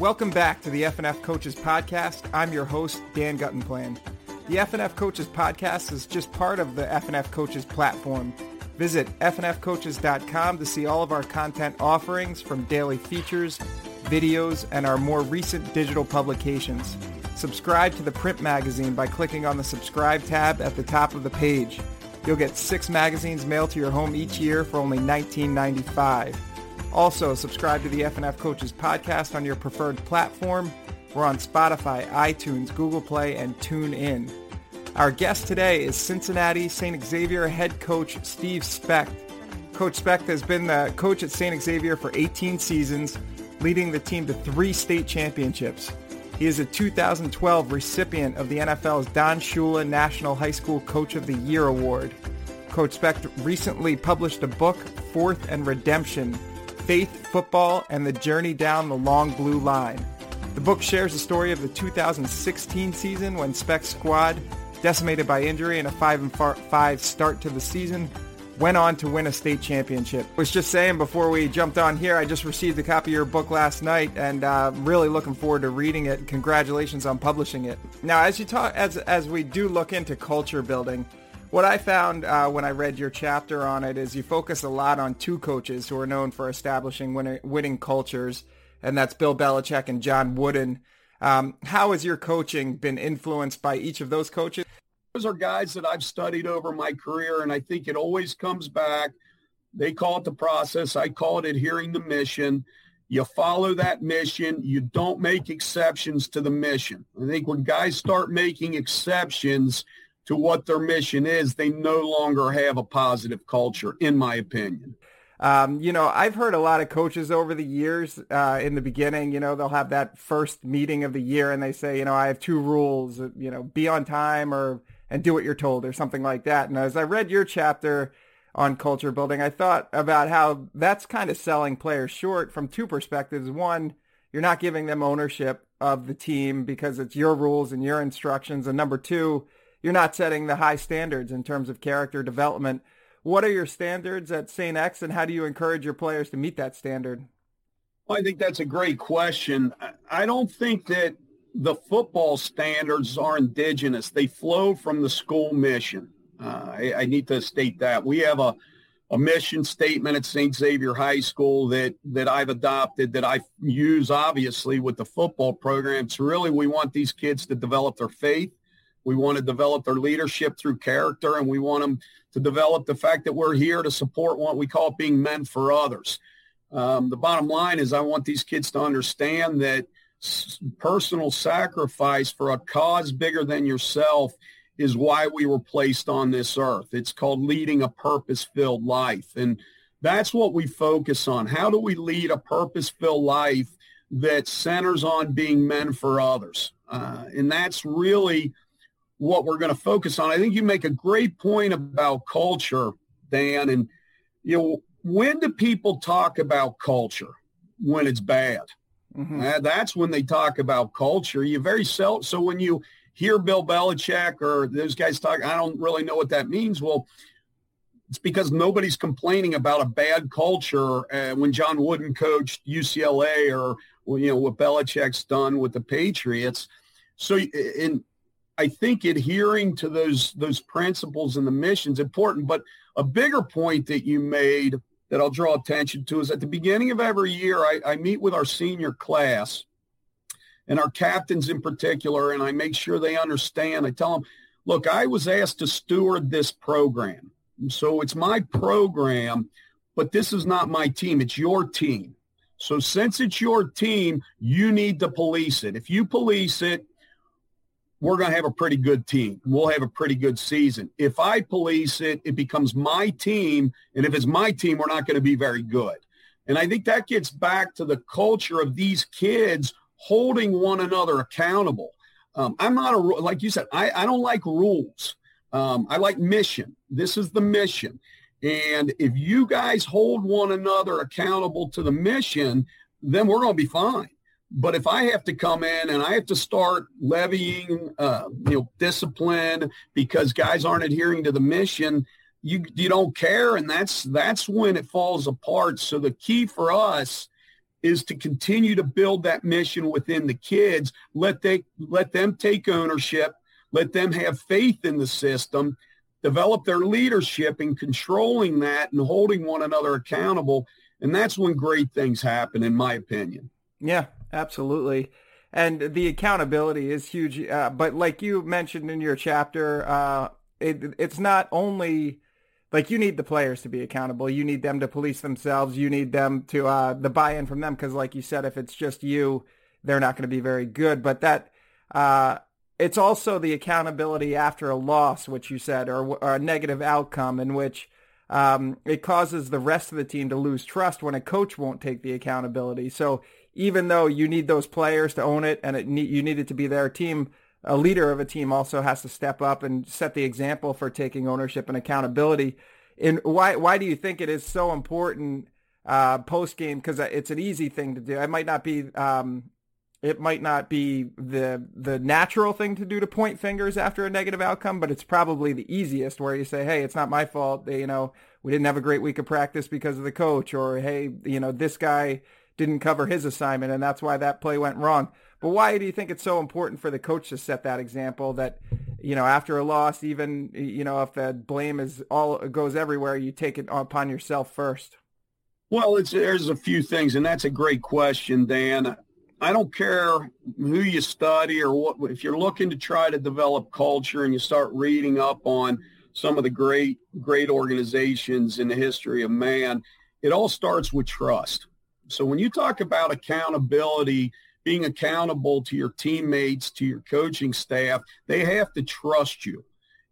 Welcome back to the FNF Coaches Podcast. I'm your host, Dan Guttenplan. The FNF Coaches Podcast is just part of the FNF Coaches platform. Visit fnfcoaches.com to see all of our content offerings from daily features, videos, and our more recent digital publications. Subscribe to the print magazine by clicking on the subscribe tab at the top of the page. You'll get six magazines mailed to your home each year for only $19.95. Also, subscribe to the FNF Coaches podcast on your preferred platform. We're on Spotify, iTunes, Google Play, and TuneIn. Our guest today is Cincinnati St. Xavier head coach Steve Specht. Coach Specht has been the coach at St. Xavier for 18 seasons, leading the team to three state championships. He is a 2012 recipient of the NFL's Don Shula National High School Coach of the Year Award. Coach Specht recently published a book, Fourth and Redemption, Faith, Football, and the Journey Down the Long Blue Line. The book shares the story of the 2016 season when Specht's squad, decimated by injury and a 5 and 5 start to the season, went on to win a state championship. I was just saying before we jumped on here, I just received a copy of your book last night and uh, really looking forward to reading it. Congratulations on publishing it. Now, as you talk, as as we do look into culture building, what I found uh, when I read your chapter on it is you focus a lot on two coaches who are known for establishing winner, winning cultures, and that's Bill Belichick and John Wooden. Um, how has your coaching been influenced by each of those coaches? Those are guys that I've studied over my career, and I think it always comes back. They call it the process. I call it adhering the mission. You follow that mission. You don't make exceptions to the mission. I think when guys start making exceptions – to what their mission is, they no longer have a positive culture, in my opinion. Um, you know, I've heard a lot of coaches over the years uh, in the beginning, you know, they'll have that first meeting of the year and they say, you know, I have two rules, you know, be on time or and do what you're told or something like that. And as I read your chapter on culture building, I thought about how that's kind of selling players short from two perspectives. One, you're not giving them ownership of the team because it's your rules and your instructions. And number two, you're not setting the high standards in terms of character development. What are your standards at St. X and how do you encourage your players to meet that standard? Well, I think that's a great question. I don't think that the football standards are indigenous. They flow from the school mission. Uh, I, I, need to state that. We have a, a mission statement at St. Xavier High School that, that I've adopted that I use obviously with the football program. So really we want these kids to develop their faith we want to develop their leadership through character, and we want them to develop the fact that we're here to support what we call being men for others. Um, the bottom line is I want these kids to understand that personal sacrifice for a cause bigger than yourself is why we were placed on this earth. It's called leading a purpose-filled life. And that's what we focus on. How do we lead a purpose-filled life that centers on being men for others? Uh, and that's really what we're going to focus on. I think you make a great point about culture, Dan. And, you know, when do people talk about culture? When it's bad. Mm-hmm. Uh, that's when they talk about culture. You very seldom. So when you hear Bill Belichick or those guys talk, I don't really know what that means. Well, it's because nobody's complaining about a bad culture uh, when John Wooden coached UCLA or, you know, what Belichick's done with the Patriots. So in I think adhering to those those principles and the missions important. But a bigger point that you made that I'll draw attention to is at the beginning of every year, I, I meet with our senior class and our captains in particular, and I make sure they understand. I tell them, look, I was asked to steward this program. So it's my program, but this is not my team. It's your team. So since it's your team, you need to police it. If you police it, we're going to have a pretty good team. We'll have a pretty good season. If I police it, it becomes my team. And if it's my team, we're not going to be very good. And I think that gets back to the culture of these kids holding one another accountable. Um, I'm not a, like you said, I, I don't like rules. Um, I like mission. This is the mission. And if you guys hold one another accountable to the mission, then we're going to be fine. But if I have to come in and I have to start levying, uh, you know, discipline because guys aren't adhering to the mission, you you don't care, and that's that's when it falls apart. So the key for us is to continue to build that mission within the kids. Let they let them take ownership. Let them have faith in the system. Develop their leadership in controlling that and holding one another accountable. And that's when great things happen, in my opinion. Yeah, absolutely. And the accountability is huge. Uh, but like you mentioned in your chapter, uh, it, it's not only like you need the players to be accountable. You need them to police themselves. You need them to uh, the buy-in from them because, like you said, if it's just you, they're not going to be very good. But that uh, it's also the accountability after a loss, which you said, or, or a negative outcome in which um, it causes the rest of the team to lose trust when a coach won't take the accountability. So even though you need those players to own it and it need, you need it to be their team, a leader of a team also has to step up and set the example for taking ownership and accountability. And why why do you think it is so important uh, post game? Because it's an easy thing to do. It might not be um, it might not be the the natural thing to do to point fingers after a negative outcome, but it's probably the easiest where you say, "Hey, it's not my fault. You know, we didn't have a great week of practice because of the coach," or "Hey, you know, this guy didn't cover his assignment and that's why that play went wrong." But why do you think it's so important for the coach to set that example that, you know, after a loss, even, you know, if the blame is all goes everywhere, you take it upon yourself first? Well, there's a few things, and that's a great question, Dan. I don't care who you study or what, if you're looking to try to develop culture and you start reading up on some of the great, great organizations in the history of man, it all starts with trust. So when you talk about accountability, being accountable to your teammates, to your coaching staff, they have to trust you.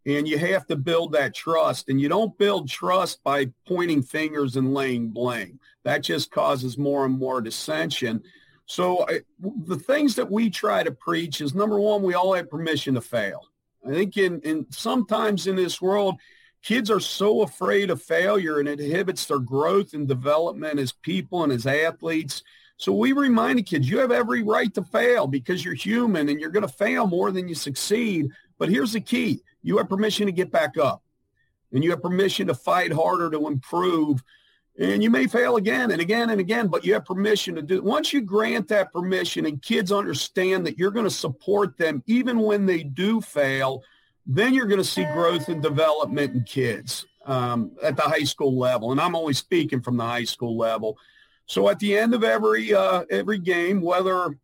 And you have to build that trust. And you don't build trust by pointing fingers and laying blame. That just causes more and more dissension. So I, the things that we try to preach is number one, we all have permission to fail. I think in, in sometimes in this world, kids are so afraid of failure and it inhibits their growth and development as people and as athletes. So we remind the kids, you have every right to fail because you're human and you're going to fail more than you succeed. But here's the key. You have permission to get back up and you have permission to fight harder to improve. And you may fail again and again and again, but you have permission to do. Once you grant that permission and kids understand that you're going to support them even when they do fail, then you're going to see growth and development in kids um, at the high school level. And I'm only speaking from the high school level. So at the end of every uh, every game, whether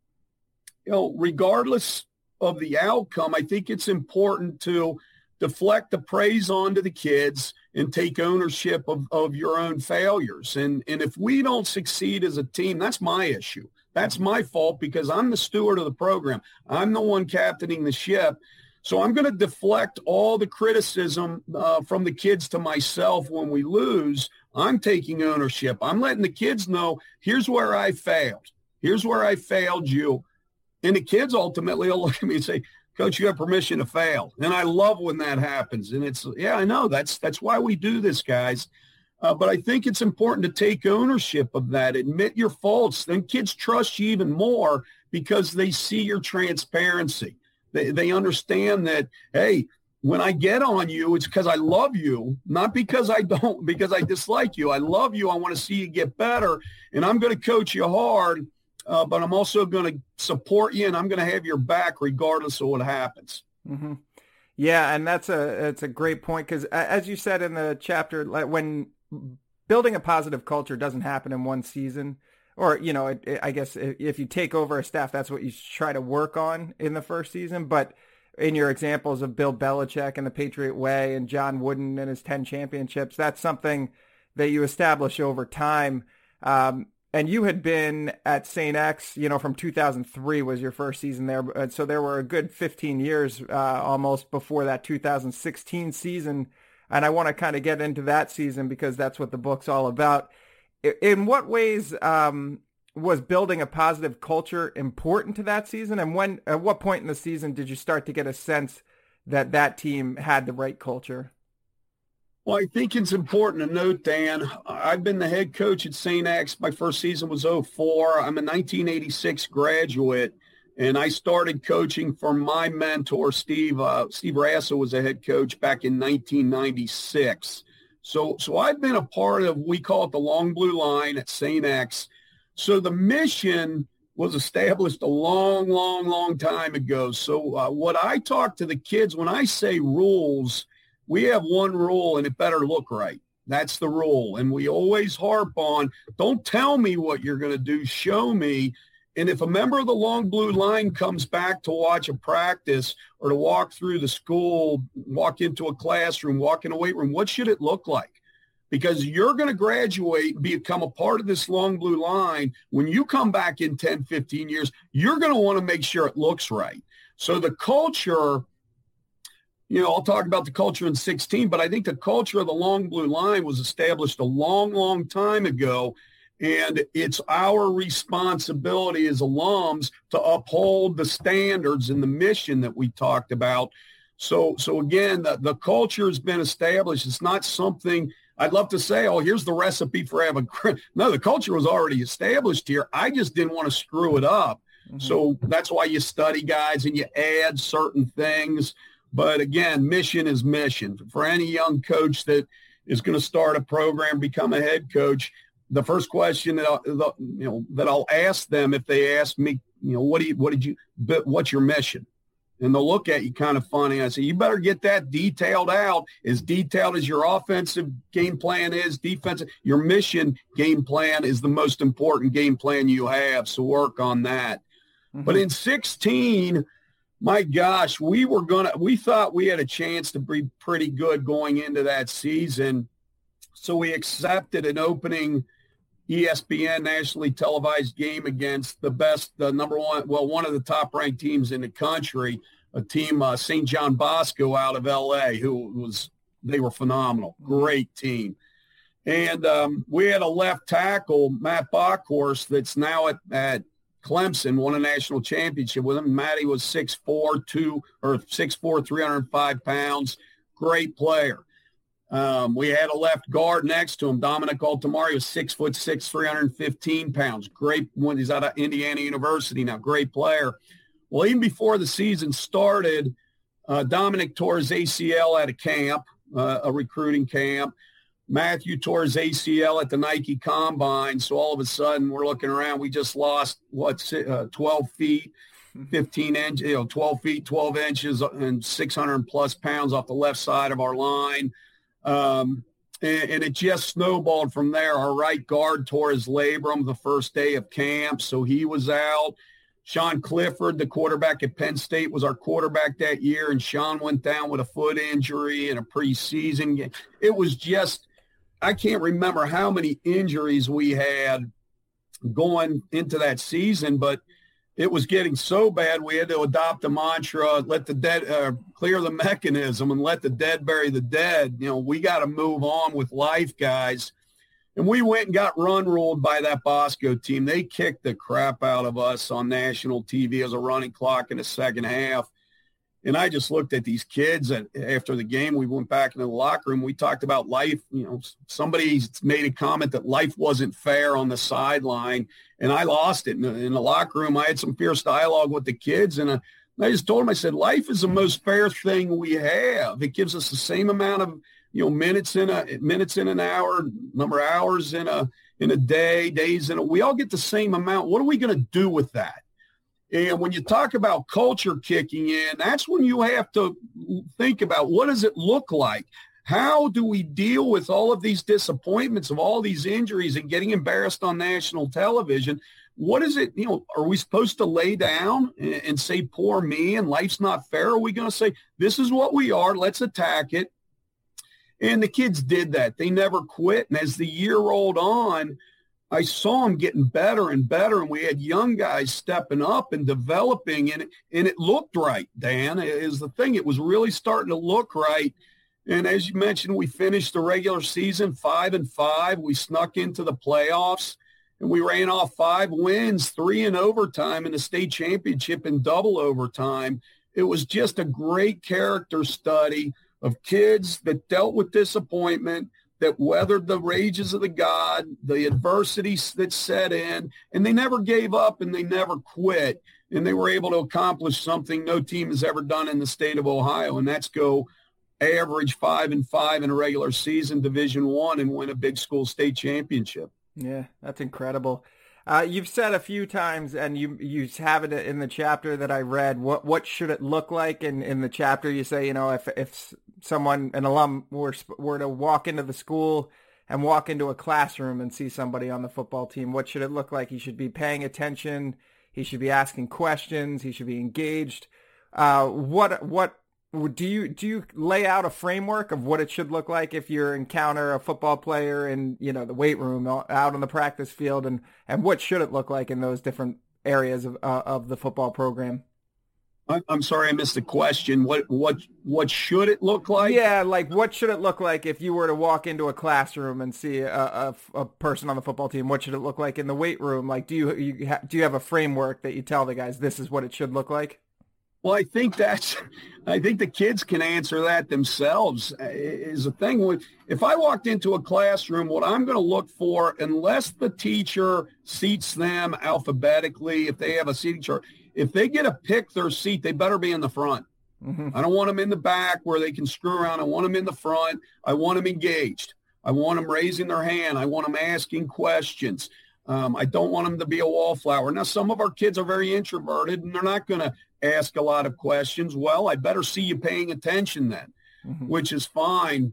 you know, regardless of the outcome, I think it's important to deflect the praise onto the kids and take ownership of, of your own failures. And and if we don't succeed as a team, that's my issue. That's my fault because I'm the steward of the program. I'm the one captaining the ship. So I'm going to deflect all the criticism uh, from the kids to myself when we lose. I'm taking ownership. I'm letting the kids know, here's where I failed. Here's where I failed you. And the kids ultimately will look at me and say, Coach, you have permission to fail. And I love when that happens. And it's, yeah, I know that's, that's why we do this, guys. Uh, but I think it's important to take ownership of that, admit your faults. Then kids trust you even more because they see your transparency. They, they understand that, hey, when I get on you, it's because I love you, not because I don't, because I dislike you. I love you. I want to see you get better. And I'm going to coach you hard, uh, but I'm also going to support you and I'm going to have your back regardless of what happens. Mm-hmm. Yeah, and that's a it's a great point because as you said in the chapter, like when building a positive culture doesn't happen in one season, or you know, it, it, I guess if you take over a staff, that's what you try to work on in the first season. But in your examples of Bill Belichick and the Patriot Way and John Wooden and his ten championships, that's something that you establish over time. Um, and you had been at St. X, you know, from 2003 was your first season there. And So there were a good 15 years uh, almost before that 2016 season. And I want to kind of get into that season because that's what the book's all about in what ways um, was building a positive culture important to that season? And when, at what point in the season did you start to get a sense that that team had the right culture? Well, I think it's important to note, Dan, I've been the head coach at St. X. My first season was 04. I'm a 1986 graduate, and I started coaching for my mentor, Steve. Uh, Steve Rasso was a head coach back in 1996. So, so I've been a part of, we call it the long blue line at St. X, So the mission was established a long, long, long time ago. So uh, what I talk to the kids when I say rules, we have one rule and it better look right. That's the rule. And we always harp on, don't tell me what you're going to do, show me. And if a member of the long blue line comes back to watch a practice or to walk through the school, walk into a classroom, walk in a weight room, what should it look like? Because you're going to graduate become a part of this long blue line. When you come back in 10, 15 years, you're going to want to make sure it looks right. So the culture you know, I'll talk about the culture in 16, but I think the culture of the long blue line was established a long, long time ago. And it's our responsibility as alums to uphold the standards and the mission that we talked about. So, so again, the, the culture has been established. It's not something I'd love to say, oh, here's the recipe for having. No, the culture was already established here. I just didn't want to screw it up. Mm-hmm. So that's why you study guys and you add certain things. But again, mission is mission. For any young coach that is going to start a program, become a head coach, the first question that I'll, you know that I'll ask them if they ask me, you know, what do you, what did you, but what's your mission? And they'll look at you kind of funny. I say, you better get that detailed out as detailed as your offensive game plan is, defensive. Your mission game plan is the most important game plan you have. So work on that. Mm-hmm. But in 16, my gosh, we were to, we thought we had a chance to be pretty good going into that season. So we accepted an opening ESPN nationally televised game against the best, the number one, well, one of the top ranked teams in the country, a team, uh, St. John Bosco out of LA, who was, they were phenomenal. Great team. And um, we had a left tackle, Matt Bockhorst, that's now at, at Clemson won a national championship with him. Matty was 6'4", 2 or 6'4", 305 pounds. Great player. Um, we had a left guard next to him, Dominic Altamari, was six foot six, 315 pounds. Great when he's out of Indiana University now. Great player. Well, even before the season started, uh, Dominic tore his ACL at a camp, uh, a recruiting camp. Matthew tore his ACL at the Nike Combine. So all of a sudden we're looking around. We just lost, what, uh, 12 feet, mm-hmm. 15 inches, you know, 12 feet, 12 inches and 600 plus pounds off the left side of our line. Um, and, and, it just snowballed from there. Our right guard tore his labrum the first day of camp. So he was out. Sean Clifford, the quarterback at Penn State, was our quarterback that year. And Sean went down with a foot injury in a preseason game. It was just – I can't remember how many injuries we had going into that season, but it was getting so bad we had to adopt a mantra: let the dead uh, clear the mechanism and let the dead bury the dead. You know, we got to move on with life, guys. And we went and got run ruled by that Bosco team. They kicked the crap out of us on national TV as a running clock in the second half. And I just looked at these kids and after the game, we went back into the locker room. We talked about life. You know, somebody made a comment that life wasn't fair on the sideline and I lost it in the, in the locker room. I had some fierce dialogue with the kids and uh, I just told them, I said, life is the most fair thing we have. It gives us the same amount of, you know, minutes in a minutes in an hour, number of hours in a, in a day, days in a, we all get the same amount. What are we going to do with that? And when you talk about culture kicking in, that's when you have to think about what does it look like? How do we deal with all of these disappointments of all these injuries and getting embarrassed on national television? What is it, you know, are we supposed to lay down and, and say, poor me and life's not fair? Are we going to say, this is what we are, let's attack it? And the kids did that. They never quit. And as the year rolled on, I saw him getting better and better, and we had young guys stepping up and developing, and and it looked right. Dan is the thing; it was really starting to look right. And as you mentioned, we finished the regular season five and five. We snuck into the playoffs, and we ran off five wins, three in overtime, in the state championship in double overtime. It was just a great character study of kids that dealt with disappointment that weathered the rages of the God, the adversities that set in, and they never gave up and they never quit. And they were able to accomplish something no team has ever done in the state of Ohio, and that's go average five and five in a regular season, Division One, and win a big school state championship. Yeah, that's incredible. Uh, you've said a few times, and you you have it in the chapter that I read. What what should it look like? In in the chapter, you say, you know, if if someone an alum were were to walk into the school and walk into a classroom and see somebody on the football team, what should it look like? He should be paying attention. He should be asking questions. He should be engaged. Uh, what what do you do you lay out a framework of what it should look like if you encounter a football player in you know the weight room out on the practice field and and what should it look like in those different areas of uh, of the football program I'm sorry, I missed the question. What what what should it look like? Yeah, like what should it look like if you were to walk into a classroom and see a, a, a person on the football team? What should it look like in the weight room? Like, do you, you ha- do you have a framework that you tell the guys this is what it should look like? Well, I think that's, I think the kids can answer that themselves. Is the thing if I walked into a classroom, what I'm going to look for, unless the teacher seats them alphabetically, if they have a seating chart if they get to pick their seat, they better be in the front. Mm-hmm. I don't want them in the back where they can screw around. I want them in the front. I want them engaged. I want them raising their hand. I want them asking questions. Um, I don't want them to be a wallflower. Now, some of our kids are very introverted and they're not going to ask a lot of questions. Well, I better see you paying attention then, mm-hmm. which is fine.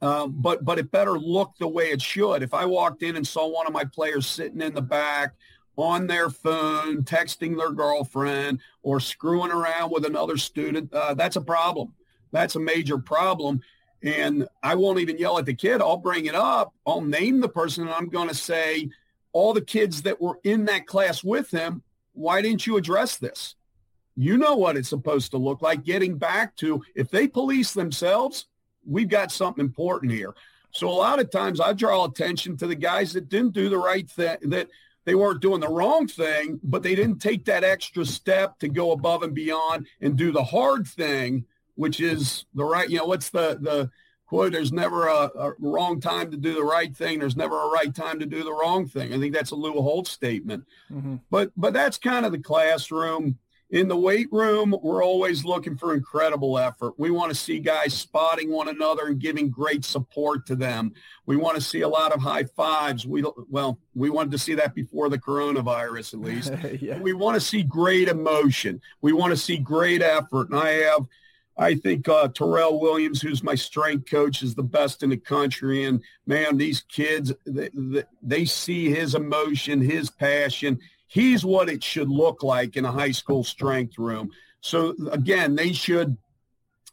Um, but but it better look the way it should. If I walked in and saw one of my players sitting in the back on their phone, texting their girlfriend, or screwing around with another student, uh, that's a problem. That's a major problem. And I won't even yell at the kid. I'll bring it up. I'll name the person and I'm going to say, all the kids that were in that class with him, why didn't you address this? You know what it's supposed to look like. Getting back to if they police themselves, we've got something important here. So a lot of times I draw attention to the guys that didn't do the right thing, that they weren't doing the wrong thing, but they didn't take that extra step to go above and beyond and do the hard thing, which is the right, you know, what's the, the quote, there's never a, a wrong time to do the right thing. There's never a right time to do the wrong thing. I think that's a Lou Holtz statement. Mm-hmm. But, but that's kind of the classroom in the weight room, we're always looking for incredible effort. We want to see guys spotting one another and giving great support to them. We want to see a lot of high fives. We well, we wanted to see that before the coronavirus, at least. yeah. We want to see great emotion. We want to see great effort. And I have, I think uh, Terrell Williams, who's my strength coach, is the best in the country. And man, these kids, they, they see his emotion, his passion he's what it should look like in a high school strength room. So again, they should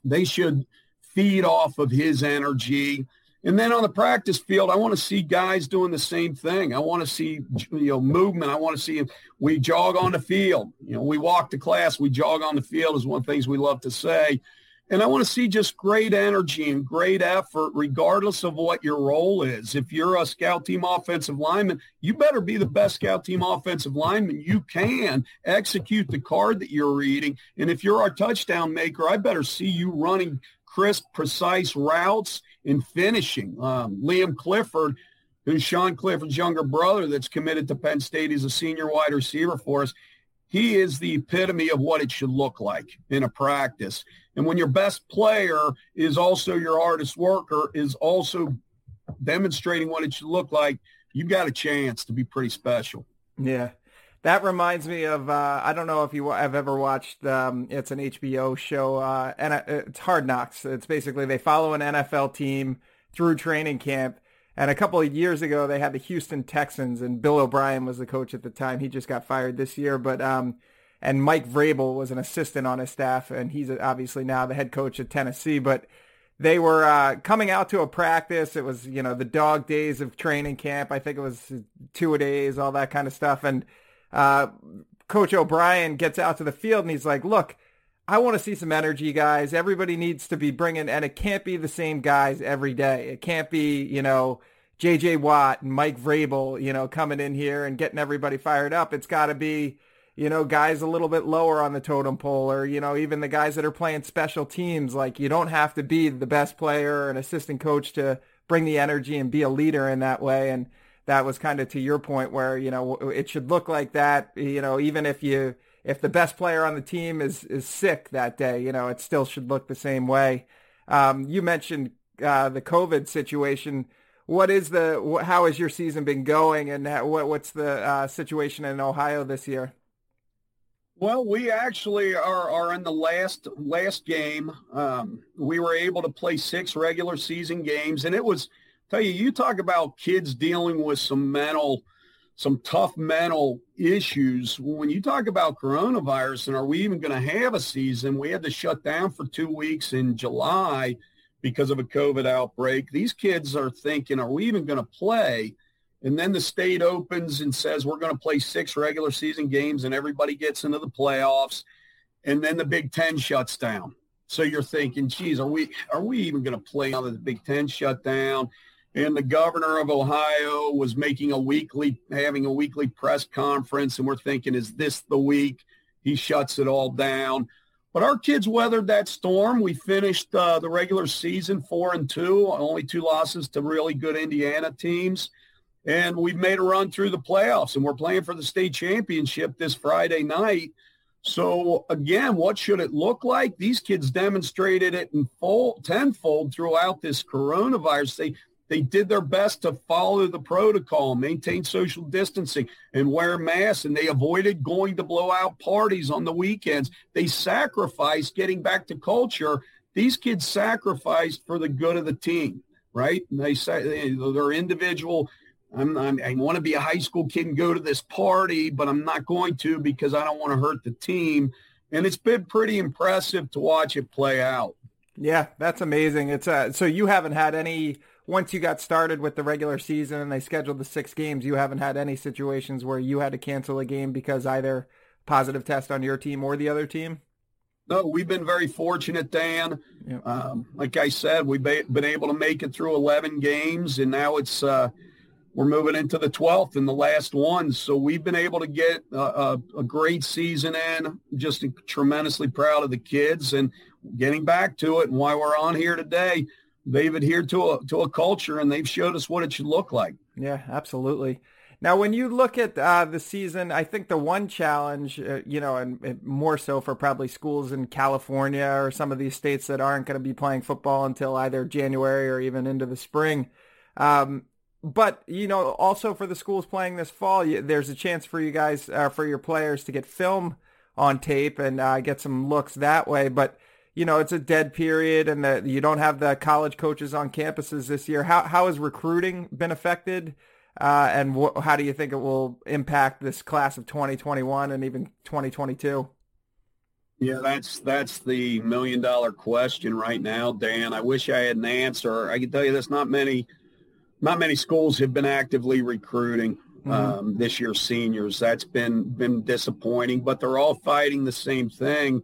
they should feed off of his energy. And then on the practice field, I want to see guys doing the same thing. I want to see you know movement. I want to see we jog on the field. You know, we walk to class, we jog on the field is one of the things we love to say. And I want to see just great energy and great effort, regardless of what your role is. If you're a scout team offensive lineman, you better be the best scout team offensive lineman you can. Execute the card that you're reading. And if you're our touchdown maker, I better see you running crisp, precise routes and finishing. Um, Liam Clifford, who's Sean Clifford's younger brother that's committed to Penn State, he's a senior wide receiver for us. He is the epitome of what it should look like in a practice. And when your best player is also your hardest worker, is also demonstrating what it should look like, you've got a chance to be pretty special. Yeah. That reminds me of uh, I don't know if you have ever watched. Um, it's an HBO show, uh, and uh, it's Hard Knocks. It's basically they follow an NFL team through training camp. And a couple of years ago, they had the Houston Texans, and Bill O'Brien was the coach at the time. He just got fired this year, but um, and Mike Vrabel was an assistant on his staff, and he's obviously now the head coach at Tennessee. But they were uh, coming out to a practice. It was you know the dog days of training camp. I think it was two a days, all that kind of stuff. And uh, Coach O'Brien gets out to the field, and he's like, "Look." I want to see some energy, guys. Everybody needs to be bringing, and it can't be the same guys every day. It can't be, you know, J.J. Watt and Mike Vrabel, you know, coming in here and getting everybody fired up. It's got to be, you know, guys a little bit lower on the totem pole or, you know, even the guys that are playing special teams. Like you don't have to be the best player or an assistant coach to bring the energy and be a leader in that way. And that was kind of to your point where, you know, it should look like that, you know, even if you, if the best player on the team is, is sick that day, you know, it still should look the same way. Um, you mentioned uh, the COVID situation what is the how has your season been going, and what what's the uh, situation in Ohio this year? Well, we actually are, are in the last last game. Um, we were able to play six regular season games, and it was tell you, you talk about kids dealing with some mental, some tough mental issues. When you talk about coronavirus and are we even going to have a season? We had to shut down for two weeks in July because of a COVID outbreak. These kids are thinking, are we even going to play? And then the state opens and says, we're going to play six regular season games and everybody gets into the playoffs. And then the Big Ten shuts down. So you're thinking, geez, are we, are we even going to play now that the Big Ten shut down? And the governor of Ohio was making a weekly, having a weekly press conference. And we're thinking, is this the week he shuts it all down? But our kids weathered that storm. We finished uh, the regular season four and two, only two losses to really good Indiana teams. And we've made a run through the playoffs and we're playing for the state championship this Friday night. So again, what should it look like? These kids demonstrated it in full tenfold throughout this coronavirus. They they did their best to follow the protocol, maintain social distancing, and wear masks, and they avoided going to blowout parties on the weekends. They sacrificed getting back to culture. These kids sacrificed for the good of the team, right? And they say they're individual. I'm, I'm, i want to be a high school kid and go to this party, but I'm not going to because I don't want to hurt the team. And it's been pretty impressive to watch it play out. Yeah, that's amazing. It's uh, so you haven't had any once you got started with the regular season and they scheduled the six games, you haven't had any situations where you had to cancel a game because either positive test on your team or the other team? No, we've been very fortunate, Dan. Yep. Um, like I said, we've been able to make it through 11 games, and now it's uh, we're moving into the 12th and the last one. So we've been able to get a, a, a great season in. Just tremendously proud of the kids and getting back to it and why we're on here today they've adhered to a to a culture and they've showed us what it should look like. Yeah, absolutely. Now, when you look at uh, the season, I think the one challenge, uh, you know, and, and, more so for probably schools in California or some of these states that aren't going to be playing football until either January or even into the spring. Um, but you know, also for the schools playing this fall, you, there's a chance for you guys, uh, for your players, to get film on tape and uh, get some looks that way. But you know, it's a dead period and that you don't have the college coaches on campuses this year. How, how has recruiting been affected? Uh, and wh- how do you think it will impact this class of 2021 and even 2022? Yeah, that's that's the million dollar question right now, Dan. I wish I had an answer. I can tell you this: not many, not many schools have been actively recruiting mm-hmm. um, this year's seniors. That's been been disappointing, but they're all fighting the same thing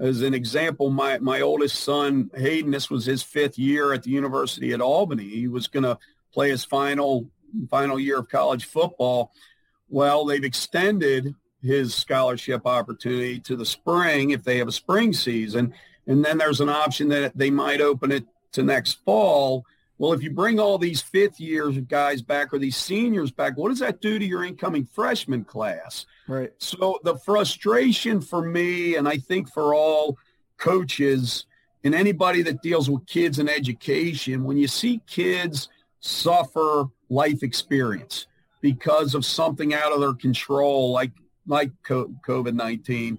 as an example, my, my oldest son, Hayden, this was his fifth year at the University at Albany. He was going to play his final final year of college football. Well, they've extended his scholarship opportunity to the spring if they have a spring season. And then there's an option that they might open it to next fall. Well, if you bring all these fifth years guys back or these seniors back, what does that do to your incoming freshman class? Right. So the frustration for me, and I think for all coaches and anybody that deals with kids and education, when you see kids suffer life experience because of something out of their control, like like COVID nineteen,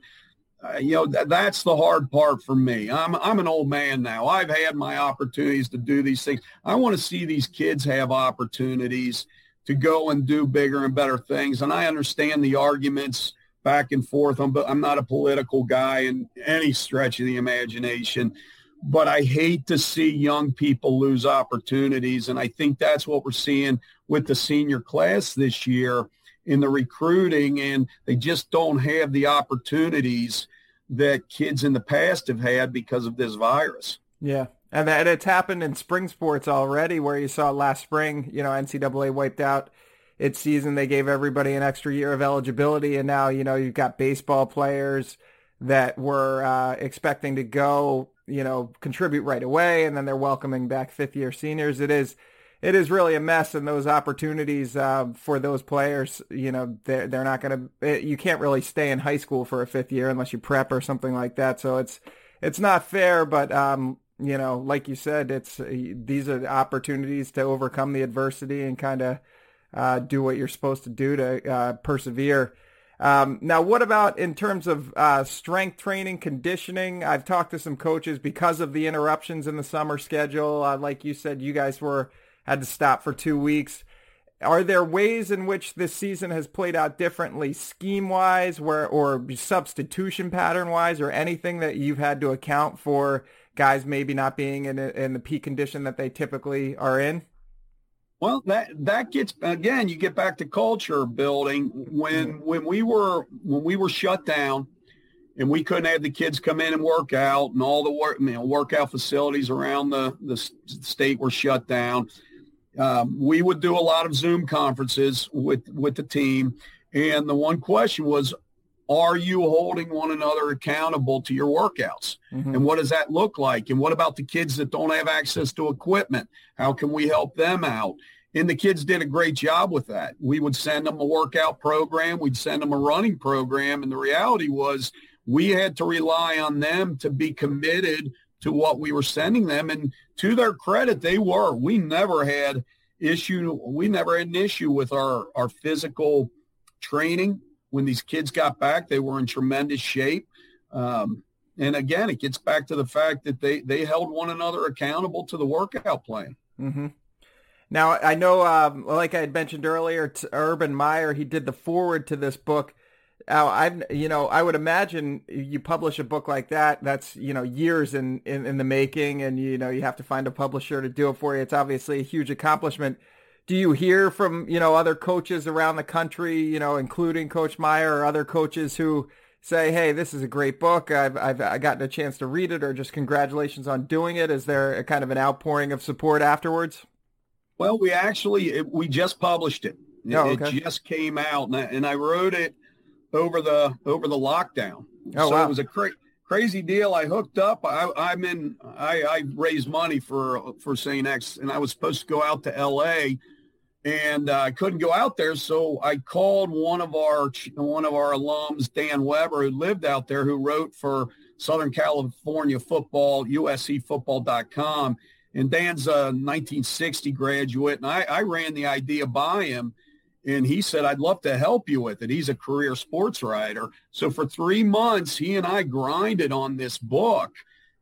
uh, you know th- that's the hard part for me. I'm I'm an old man now. I've had my opportunities to do these things. I want to see these kids have opportunities to go and do bigger and better things. And I understand the arguments back and forth. I'm, I'm not a political guy in any stretch of the imagination, but I hate to see young people lose opportunities. And I think that's what we're seeing with the senior class this year in the recruiting. And they just don't have the opportunities that kids in the past have had because of this virus. Yeah, and that it's happened in spring sports already where you saw last spring, you know, NCAA wiped out its season. They gave everybody an extra year of eligibility. And now, you know, you've got baseball players that were uh, expecting to go, you know, contribute right away. And then they're welcoming back fifth year seniors. It is, it is really a mess. And those opportunities uh, for those players, you know, they're, they're not going to, you can't really stay in high school for a fifth year unless you prep or something like that. So it's, it's not fair, but um, you know, like you said, it's these are opportunities to overcome the adversity and kind of uh, do what you're supposed to do to uh, persevere. Um, now, what about in terms of uh, strength training, conditioning? I've talked to some coaches because of the interruptions in the summer schedule. Uh, like you said, you guys were had to stop for two weeks. Are there ways in which this season has played out differently, scheme-wise, where or substitution pattern-wise, or anything that you've had to account for guys maybe not being in in the peak condition that they typically are in? Well, that that gets again. You get back to culture building when mm-hmm. when we were when we were shut down, and we couldn't have the kids come in and work out, and all the work you know workout facilities around the the state were shut down. Um, we would do a lot of Zoom conferences with with the team, and the one question was, are you holding one another accountable to your workouts? Mm-hmm. And what does that look like? And what about the kids that don't have access to equipment? How can we help them out? And the kids did a great job with that. We would send them a workout program. We'd send them a running program. And the reality was we had to rely on them to be committed to what we were sending them. And to their credit, they were. We never had issue. We never had an issue with our, our physical training. When these kids got back, they were in tremendous shape. Um, and again, it gets back to the fact that they, they held one another accountable to the workout plan. Mm-hmm. Now, I know, um, like I had mentioned earlier, Urban Meyer, he did the foreword to this book. Now, I, you know, I would imagine you publish a book like that, that's, you know, years in, in, in the making and, you know, you have to find a publisher to do it for you. It's obviously a huge accomplishment. Do you hear from, you know, other coaches around the country, you know, including Coach Meyer or other coaches who say, hey, this is a great book. I've, I've, I've gotten a chance to read it or just congratulations on doing it. Is there a kind of an outpouring of support afterwards? Well, we actually we just published it. Oh, it, oh, okay. it just came out, and I, and I, wrote it over the over the lockdown. Oh, so wow. it was a cra- crazy deal. I hooked up. I, am in. I, I raised money for for St. X, and I was supposed to go out to L.A. And uh, I couldn't go out there, so I called one of our one of our alums, Dan Weber, who lived out there, who wrote for Southern California Football, USCFootball.com and Dan's a 1960 graduate, and I, I ran the idea by him. And he said, I'd love to help you with it. He's a career sports writer. So for three months, he and I grinded on this book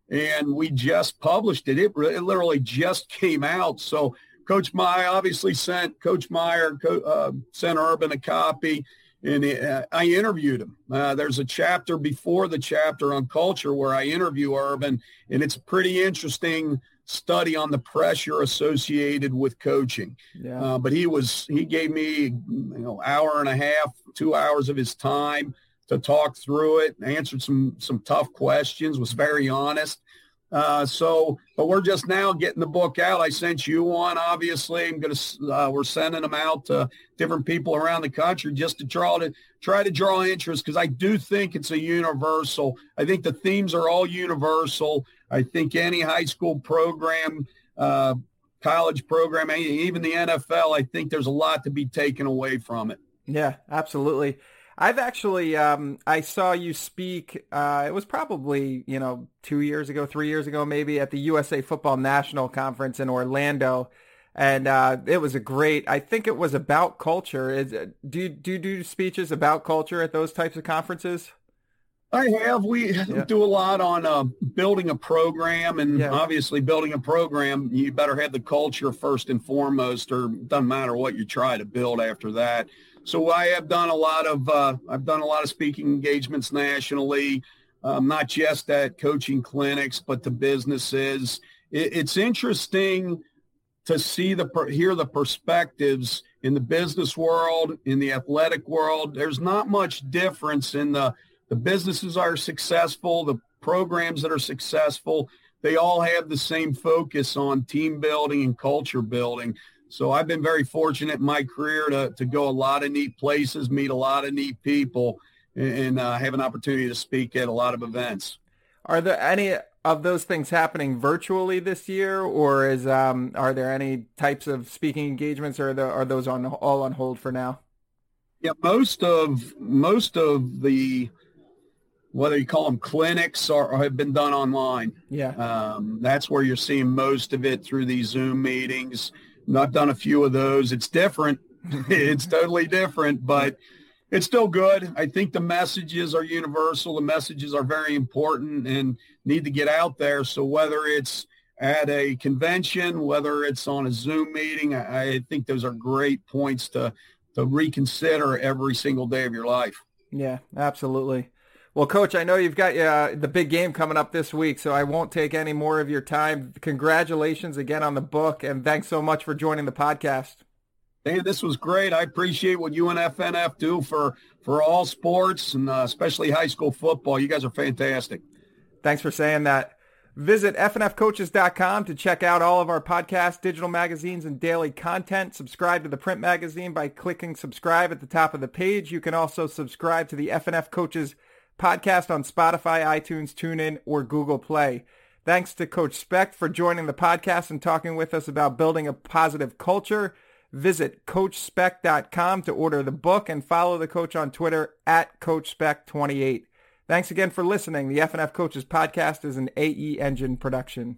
and we just published it. It, it literally just came out. So Coach Meyer obviously sent Coach Meyer, uh, sent Urban a copy and uh, I interviewed him. Uh, there's a chapter before the chapter on culture where I interview Urban and it's pretty interesting study on the pressure associated with coaching. Yeah. Uh, but he was he gave me you know hour and a half, two hours of his time to talk through it, answered some some tough questions, was very honest. Uh, so, but we're just now getting the book out. I sent you one, obviously. I'm going to, uh, we're sending them out to different people around the country just to try to try to draw interest because I do think it's a universal. I think the themes are all universal. I think any high school program, uh, college program, even the NFL, I think there's a lot to be taken away from it. Yeah, absolutely. I've actually, um, I saw you speak, uh, it was probably, you know, two years ago, three years ago, maybe at the USA Football National Conference in Orlando. And uh, it was a great, I think it was about culture. Is, do, do you do speeches about culture at those types of conferences? I have. We yeah. do a lot on uh, building a program, and yeah. obviously, building a program, you better have the culture first and foremost, or doesn't matter what you try to build after that. So I have done a lot of uh, I've done a lot of speaking engagements nationally, um, not just at coaching clinics, but to businesses. It, it's interesting to see the hear the perspectives in the business world, in the athletic world. There's not much difference in the the businesses are successful, the programs that are successful, they all have the same focus on team building and culture building. So I've been very fortunate in my career to, to go a lot of neat places, meet a lot of neat people, and uh, have an opportunity to speak at a lot of events. Are there any of those things happening virtually this year, or is um, are there any types of speaking engagements, or are, the, are those on all on hold for now? Yeah, most of most of the whether you call them clinics or, or have been done online. Yeah. Um, that's where you're seeing most of it through these Zoom meetings. I've done a few of those. It's different. it's totally different, but it's still good. I think the messages are universal. The messages are very important and need to get out there. So whether it's at a convention, whether it's on a Zoom meeting, I think those are great points to to reconsider every single day of your life. Yeah, absolutely. Well, Coach, I know you've got uh, the big game coming up this week, so I won't take any more of your time. Congratulations again on the book, and thanks so much for joining the podcast. Hey, this was great. I appreciate what you and FNF do for, for all sports, and uh, especially high school football. You guys are fantastic. Thanks for saying that. Visit fnfcoaches.com to check out all of our podcasts, digital magazines, and daily content. Subscribe to the print magazine by clicking subscribe at the top of the page. You can also subscribe to the FNF Coaches podcast on Spotify, iTunes, TuneIn, or Google Play. Thanks to Coach Specht for joining the podcast and talking with us about building a positive culture. Visit CoachSpecht.com to order the book and follow the coach on Twitter at CoachSpecht28. Thanks again for listening. The FNF Coaches Podcast is an AE Engine production.